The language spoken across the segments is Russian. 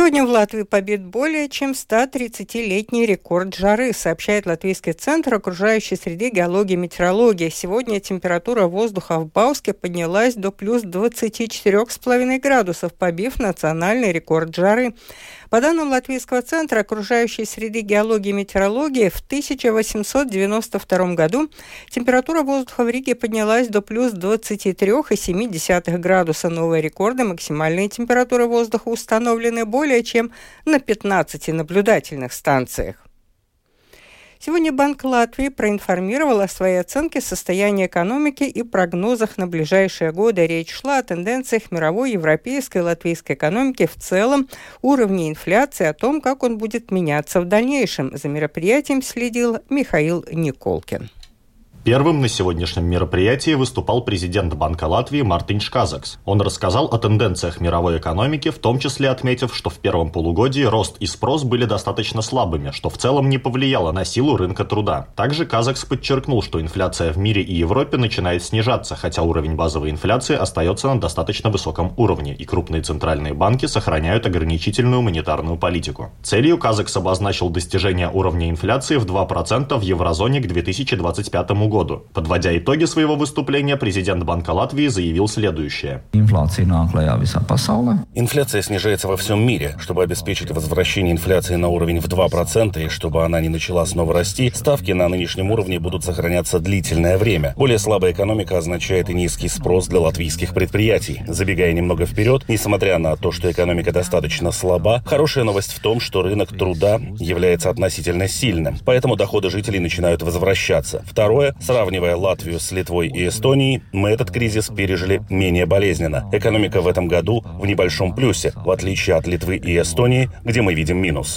Сегодня в Латвии побит более чем 130-летний рекорд жары, сообщает Латвийский центр окружающей среды геологии и метеорологии. Сегодня температура воздуха в Бауске поднялась до плюс 24,5 градусов, побив национальный рекорд жары. По данным Латвийского центра окружающей среды геологии и метеорологии, в 1892 году температура воздуха в Риге поднялась до плюс 23,7 градуса. Новые рекорды максимальной температуры воздуха установлены более чем на 15 наблюдательных станциях. Сегодня Банк Латвии проинформировал о своей оценке состояния экономики и прогнозах на ближайшие годы. Речь шла о тенденциях мировой, европейской и латвийской экономики в целом, уровне инфляции, о том, как он будет меняться в дальнейшем. За мероприятием следил Михаил Николкин. Первым на сегодняшнем мероприятии выступал президент Банка Латвии Мартин Шказакс. Он рассказал о тенденциях мировой экономики, в том числе отметив, что в первом полугодии рост и спрос были достаточно слабыми, что в целом не повлияло на силу рынка труда. Также Казакс подчеркнул, что инфляция в мире и Европе начинает снижаться, хотя уровень базовой инфляции остается на достаточно высоком уровне, и крупные центральные банки сохраняют ограничительную монетарную политику. Целью Казакс обозначил достижение уровня инфляции в 2% в еврозоне к 2025 году году. Подводя итоги своего выступления, президент Банка Латвии заявил следующее. Инфляция снижается во всем мире. Чтобы обеспечить возвращение инфляции на уровень в 2% и чтобы она не начала снова расти, ставки на нынешнем уровне будут сохраняться длительное время. Более слабая экономика означает и низкий спрос для латвийских предприятий. Забегая немного вперед, несмотря на то, что экономика достаточно слаба, хорошая новость в том, что рынок труда является относительно сильным, поэтому доходы жителей начинают возвращаться. Второе, Сравнивая Латвию с Литвой и Эстонией, мы этот кризис пережили менее болезненно. Экономика в этом году в небольшом плюсе, в отличие от Литвы и Эстонии, где мы видим минус.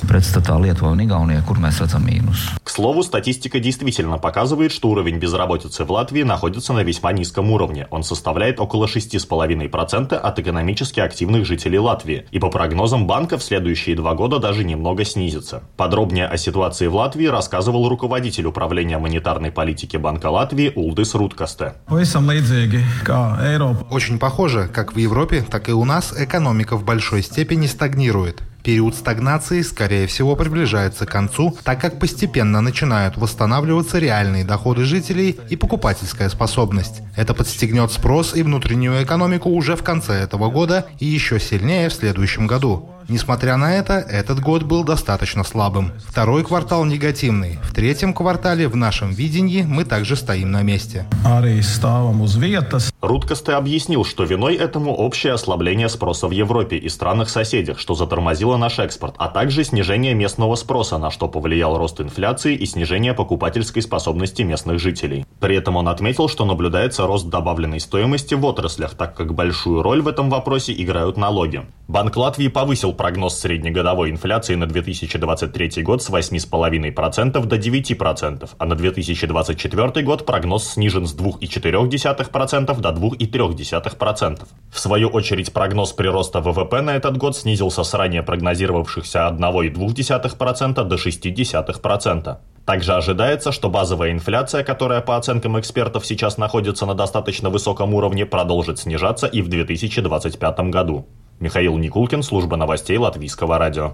К слову, статистика действительно показывает, что уровень безработицы в Латвии находится на весьма низком уровне. Он составляет около 6,5% от экономически активных жителей Латвии. И по прогнозам банка в следующие два года даже немного снизится. Подробнее о ситуации в Латвии рассказывал руководитель управления монетарной политики банка Банка Латвии Улдис Руткасте. Очень похоже, как в Европе, так и у нас экономика в большой степени стагнирует. Период стагнации, скорее всего, приближается к концу, так как постепенно начинают восстанавливаться реальные доходы жителей и покупательская способность. Это подстегнет спрос и внутреннюю экономику уже в конце этого года и еще сильнее в следующем году. Несмотря на это, этот год был достаточно слабым. Второй квартал негативный. В третьем квартале в нашем видении мы также стоим на месте. Руткасте объяснил, что виной этому общее ослабление спроса в Европе и странах-соседях, что затормозило наш экспорт, а также снижение местного спроса, на что повлиял рост инфляции и снижение покупательской способности местных жителей. При этом он отметил, что наблюдается рост добавленной стоимости в отраслях, так как большую роль в этом вопросе играют налоги. Банк Латвии повысил прогноз среднегодовой инфляции на 2023 год с 8,5% до 9%, а на 2024 год прогноз снижен с 2,4% до 2,3%. В свою очередь прогноз прироста ВВП на этот год снизился с ранее прогнозировавшихся 1,2% до 0,6%. Также ожидается, что базовая инфляция, которая по оценкам экспертов сейчас находится на достаточно высоком уровне, продолжит снижаться и в 2025 году. Михаил Никулкин, служба новостей Латвийского радио.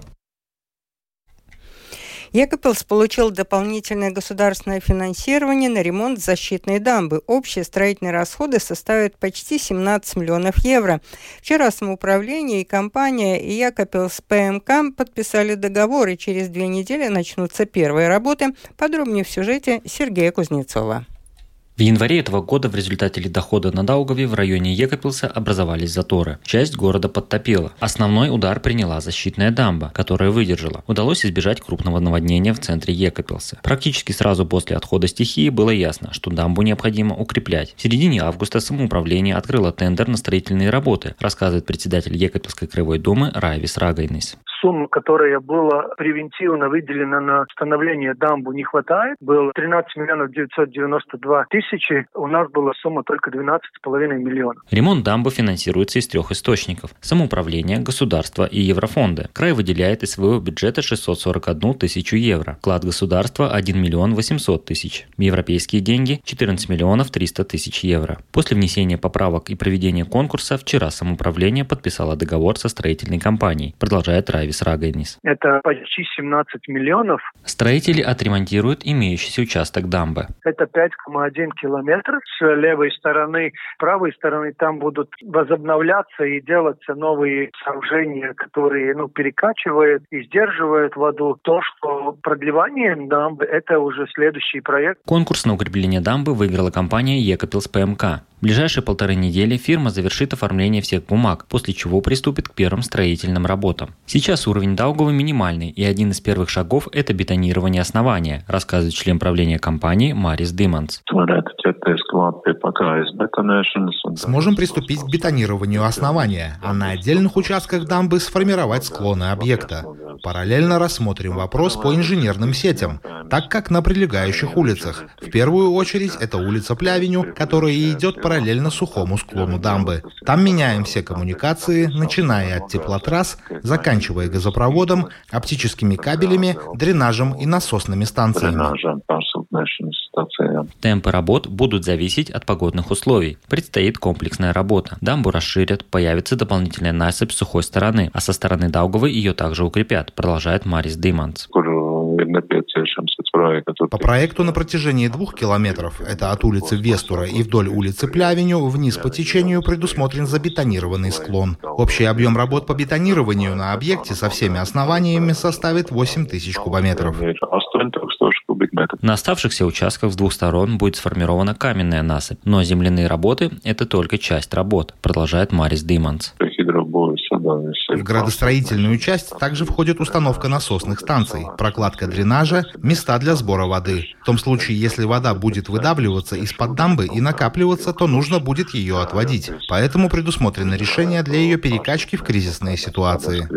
Екапелс получил дополнительное государственное финансирование на ремонт защитной дамбы. Общие строительные расходы составят почти 17 миллионов евро. Вчера самоуправление и компания Якопелс ПМК подписали договор, и через две недели начнутся первые работы. Подробнее в сюжете Сергея Кузнецова. В январе этого года в результате ледохода на Даугаве в районе Екапилса образовались заторы. Часть города подтопила. Основной удар приняла защитная дамба, которая выдержала. Удалось избежать крупного наводнения в центре Екапилса. Практически сразу после отхода стихии было ясно, что дамбу необходимо укреплять. В середине августа самоуправление открыло тендер на строительные работы, рассказывает председатель Екапилской краевой думы Райвис Рагайнис сумм, которая была превентивно выделена на становление дамбу, не хватает. Было 13 миллионов 992 тысячи, у нас была сумма только 12,5 миллионов. Ремонт дамбы финансируется из трех источников – самоуправление, государство и еврофонды. Край выделяет из своего бюджета 641 тысячу евро. Вклад государства – 1 миллион 800 тысяч. Европейские деньги – 14 миллионов 300 тысяч евро. После внесения поправок и проведения конкурса вчера самоуправление подписало договор со строительной компанией, продолжает Рави Андреевис Рагайнис. Это почти 17 миллионов. Строители отремонтируют имеющийся участок дамбы. Это 5,1 километр. С левой стороны, с правой стороны там будут возобновляться и делаться новые сооружения, которые ну, перекачивают и сдерживают воду. То, что продлевание дамбы, это уже следующий проект. Конкурс на укрепление дамбы выиграла компания Екапилс ПМК. В ближайшие полторы недели фирма завершит оформление всех бумаг, после чего приступит к первым строительным работам. Сейчас уровень Даугова минимальный, и один из первых шагов – это бетонирование основания, рассказывает член правления компании Марис Диманс. Сможем приступить к бетонированию основания, а на отдельных участках дамбы сформировать склоны объекта. Параллельно рассмотрим вопрос по инженерным сетям, так как на прилегающих улицах. В первую очередь это улица Плявеню, которая идет параллельно сухому склону дамбы. Там меняем все коммуникации, начиная от теплотрасс, заканчивая газопроводом, оптическими кабелями, дренажем и насосными станциями. Темпы работ будут зависеть от погодных условий. Предстоит комплексная работа. Дамбу расширят, появится дополнительная насыпь с сухой стороны, а со стороны Даугавы ее также укрепят, продолжает Марис Диманс. По проекту на протяжении двух километров, это от улицы Вестура и вдоль улицы Плявеню, вниз по течению предусмотрен забетонированный склон. Общий объем работ по бетонированию на объекте со всеми основаниями составит 8 тысяч кубометров. На оставшихся участках с двух сторон будет сформирована каменная насыпь, но земляные работы – это только часть работ, продолжает Марис Диманс. В градостроительную часть также входит установка насосных станций, прокладка дренажа, места для сбора воды. В том случае, если вода будет выдавливаться из-под дамбы и накапливаться, то нужно будет ее отводить. Поэтому предусмотрено решение для ее перекачки в кризисные ситуации.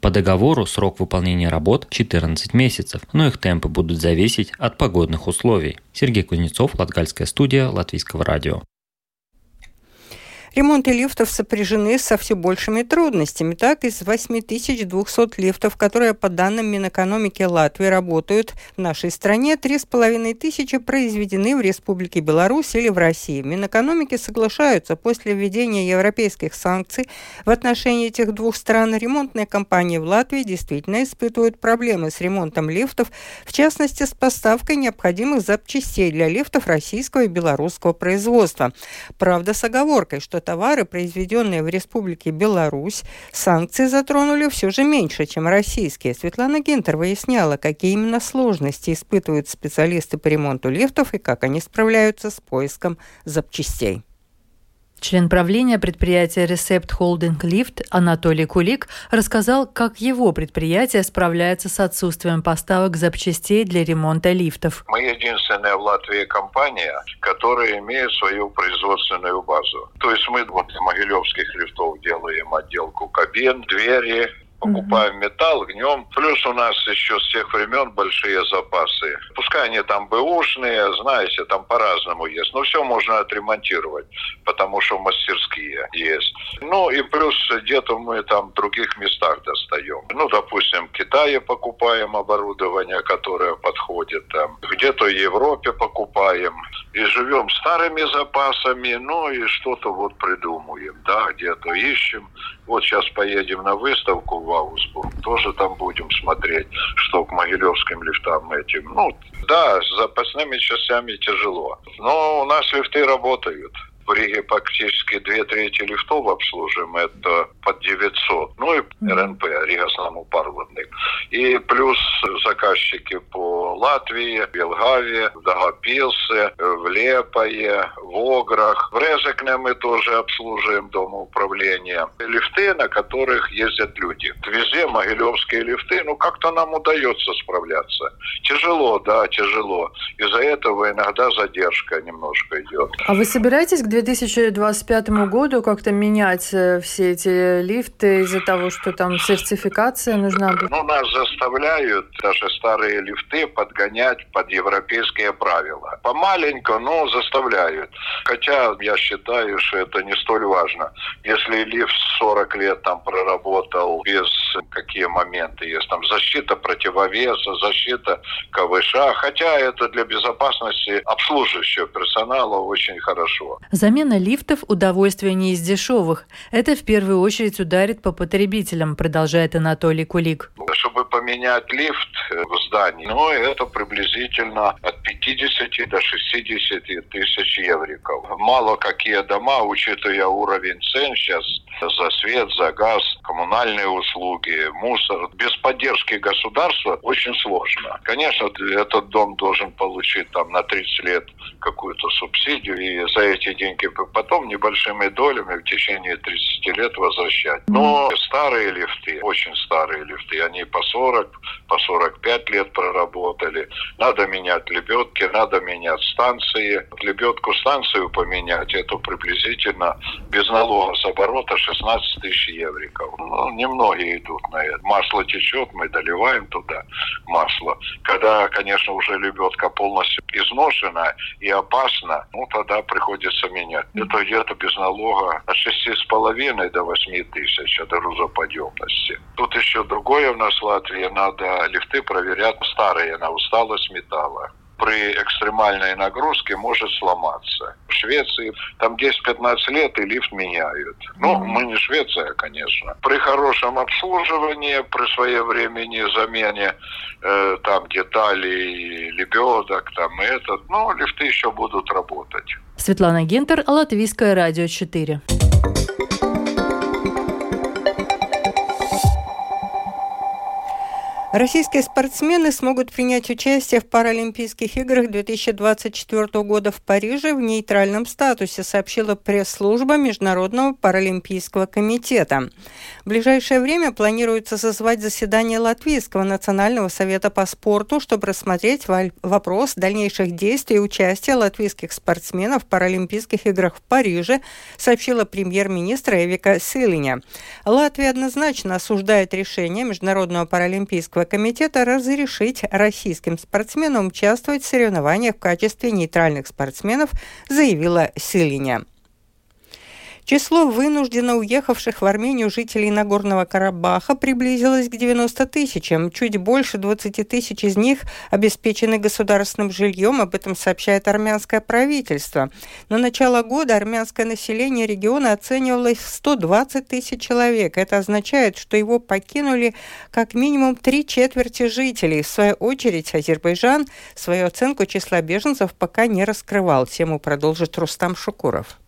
По договору срок выполнения работ 14 месяцев, но их темпы будут зависеть от погодных условий. Сергей Кузнецов, Латгальская студия Латвийского радио. Ремонты лифтов сопряжены со все большими трудностями. Так, из 8200 лифтов, которые, по данным Минэкономики Латвии, работают в нашей стране, 3500 произведены в Республике Беларусь или в России. Минэкономики соглашаются, после введения европейских санкций в отношении этих двух стран, ремонтные компании в Латвии действительно испытывают проблемы с ремонтом лифтов, в частности, с поставкой необходимых запчастей для лифтов российского и белорусского производства. Правда, с оговоркой, что товары, произведенные в Республике Беларусь, санкции затронули все же меньше, чем российские. Светлана Гинтер выясняла, какие именно сложности испытывают специалисты по ремонту лифтов и как они справляются с поиском запчастей. Член правления предприятия Ресепт Холдинг Лифт Анатолий Кулик рассказал, как его предприятие справляется с отсутствием поставок запчастей для ремонта лифтов. Мы единственная в Латвии компания, которая имеет свою производственную базу. То есть мы вот из могилевских лифтов делаем отделку кабин, двери, покупаем металл, гнем. Плюс у нас еще с тех времен большие запасы. Пускай они там бэушные, знаете, там по-разному есть. Но все можно отремонтировать, потому что мастерские есть. Ну и плюс где-то мы там в других местах достаем. Ну, допустим, в Китае покупаем оборудование, которое подходит там. Где-то в Европе покупаем. И живем старыми запасами, ну и что-то вот придумаем, да, где-то ищем. Вот сейчас поедем на выставку в Аусбург, тоже там будем смотреть, что к могилевским лифтам этим. Ну, да, с запасными частями тяжело. Но у нас лифты работают. В Риге практически две трети лифтов обслуживаем, это под 900. Ну и РНП, Рига самопарводник. И плюс заказчики по Латвии, Белгавии, в Дагопилсе, в Лепое, в Ограх. В Резекне мы тоже обслуживаем дома управления. Лифты, на которых ездят люди. Везде могилевские лифты, ну как-то нам удается справляться. Тяжело, да, тяжело. Из-за этого иногда задержка немножко идет. А вы собираетесь к 2025 году как-то менять э, все эти лифты из-за того, что там сертификация нужна будет? Ну, нас заставляют даже старые лифты подгонять под европейские правила. Помаленько, но заставляют. Хотя я считаю, что это не столь важно. Если лифт 40 лет там проработал без какие моменты есть, там защита противовеса, защита КВШ, хотя это для безопасности обслуживающего персонала очень хорошо. Замена лифтов – удовольствие не из дешевых. Это в первую очередь ударит по потребителям, продолжает Анатолий Кулик. Чтобы поменять лифт в здании, ну, это приблизительно от 50 до 60 тысяч евриков. Мало какие дома, учитывая уровень цен сейчас за свет, за газ, коммунальные услуги, мусор. Без поддержки государства очень сложно. Конечно, этот дом должен получить там на 30 лет какую-то субсидию и за эти деньги потом небольшими долями в течение 30 лет возвращать. Но старые лифты, очень старые лифты, они по 40, по 45 лет проработали. Надо менять лебедки, надо менять станции. Лебедку станцию поменять, это приблизительно без налога с оборота 16 тысяч евриков. Ну, немногие идут на это. Масло течет, мы доливаем туда масло. Когда, конечно, уже лебедка полностью изношена и опасна, ну, тогда приходится менять. Это где-то без налога от 6,5 до 8 тысяч от грузоподъемности. Тут еще другое у нас в Латвии. Надо лифты проверять старые на усталость металла при экстремальной нагрузке может сломаться. В Швеции там 10-15 лет и лифт меняют. Ну, мы не Швеция, конечно. При хорошем обслуживании, при своевременной замене э, там деталей, лебедок, там этот, ну, лифты еще будут работать. Светлана Гентер, Латвийское радио 4. Российские спортсмены смогут принять участие в Паралимпийских играх 2024 года в Париже в нейтральном статусе, сообщила пресс-служба Международного паралимпийского комитета. В ближайшее время планируется созвать заседание Латвийского национального совета по спорту, чтобы рассмотреть вопрос дальнейших действий и участия латвийских спортсменов в Паралимпийских играх в Париже, сообщила премьер-министр Эвика Силиня. Латвия однозначно осуждает решение Международного паралимпийского Олимпийского комитета разрешить российским спортсменам участвовать в соревнованиях в качестве нейтральных спортсменов, заявила Силиня. Число вынужденно уехавших в Армению жителей Нагорного Карабаха приблизилось к 90 тысячам. Чуть больше 20 тысяч из них обеспечены государственным жильем, об этом сообщает армянское правительство. На начало года армянское население региона оценивалось в 120 тысяч человек. Это означает, что его покинули как минимум три четверти жителей. В свою очередь Азербайджан свою оценку числа беженцев пока не раскрывал. Тему продолжит Рустам Шукуров.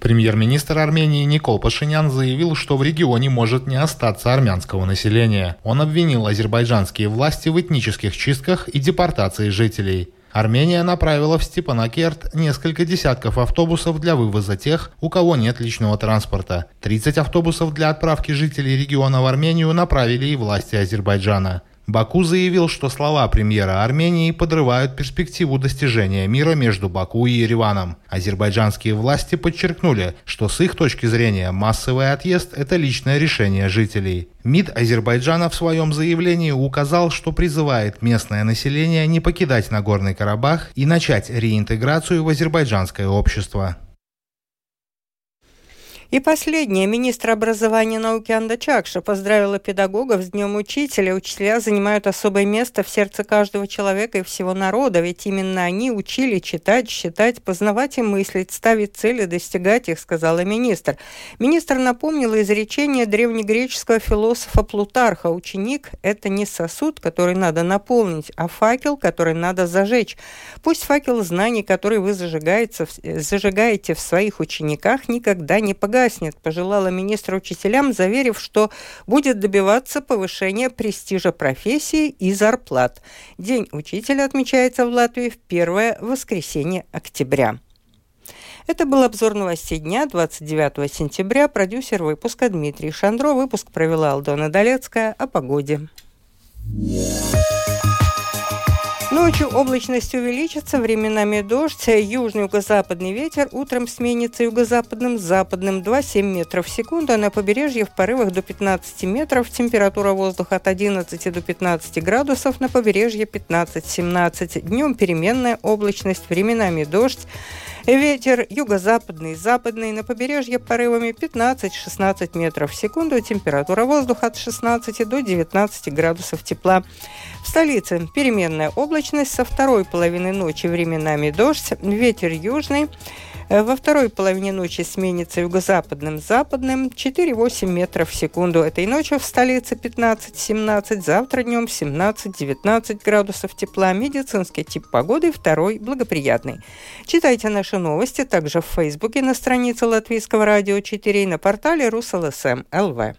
Премьер-министр Армении Никол Пашинян заявил, что в регионе может не остаться армянского населения. Он обвинил азербайджанские власти в этнических чистках и депортации жителей. Армения направила в Степанакерт несколько десятков автобусов для вывоза тех, у кого нет личного транспорта. 30 автобусов для отправки жителей региона в Армению направили и власти Азербайджана. Баку заявил, что слова премьера Армении подрывают перспективу достижения мира между Баку и Ереваном. Азербайджанские власти подчеркнули, что с их точки зрения массовый отъезд – это личное решение жителей. МИД Азербайджана в своем заявлении указал, что призывает местное население не покидать Нагорный Карабах и начать реинтеграцию в азербайджанское общество. И последнее. Министр образования и науки Анда Чакша поздравила педагогов с Днем Учителя. Учителя занимают особое место в сердце каждого человека и всего народа, ведь именно они учили читать, считать, познавать и мыслить, ставить цели, достигать их, сказала министр. Министр напомнила изречение древнегреческого философа Плутарха. Ученик – это не сосуд, который надо наполнить, а факел, который надо зажечь. Пусть факел знаний, который вы зажигаете, зажигаете в своих учениках, никогда не погаснет погаснет, пожелала министр учителям, заверив, что будет добиваться повышения престижа профессии и зарплат. День учителя отмечается в Латвии в первое воскресенье октября. Это был обзор новостей дня 29 сентября. Продюсер выпуска Дмитрий Шандро. Выпуск провела Алдона Долецкая о погоде. Yeah. Ночью облачность увеличится, временами дождь, южный юго-западный ветер утром сменится юго-западным, западным 2-7 метров в секунду, а на побережье в порывах до 15 метров, температура воздуха от 11 до 15 градусов, на побережье 15-17. Днем переменная облачность, временами дождь, Ветер юго-западный, западный, на побережье порывами 15-16 метров в секунду, температура воздуха от 16 до 19 градусов тепла. В столице переменная облачность. Со второй половины ночи временами дождь, ветер южный, во второй половине ночи сменится юго-западным западным 4-8 метров в секунду. Этой ночью в столице 15-17, завтра днем 17-19 градусов тепла. Медицинский тип погоды второй благоприятный. Читайте наши новости также в Фейсбуке на странице Латвийского радио 4 и на портале РусЛСМ ЛВ.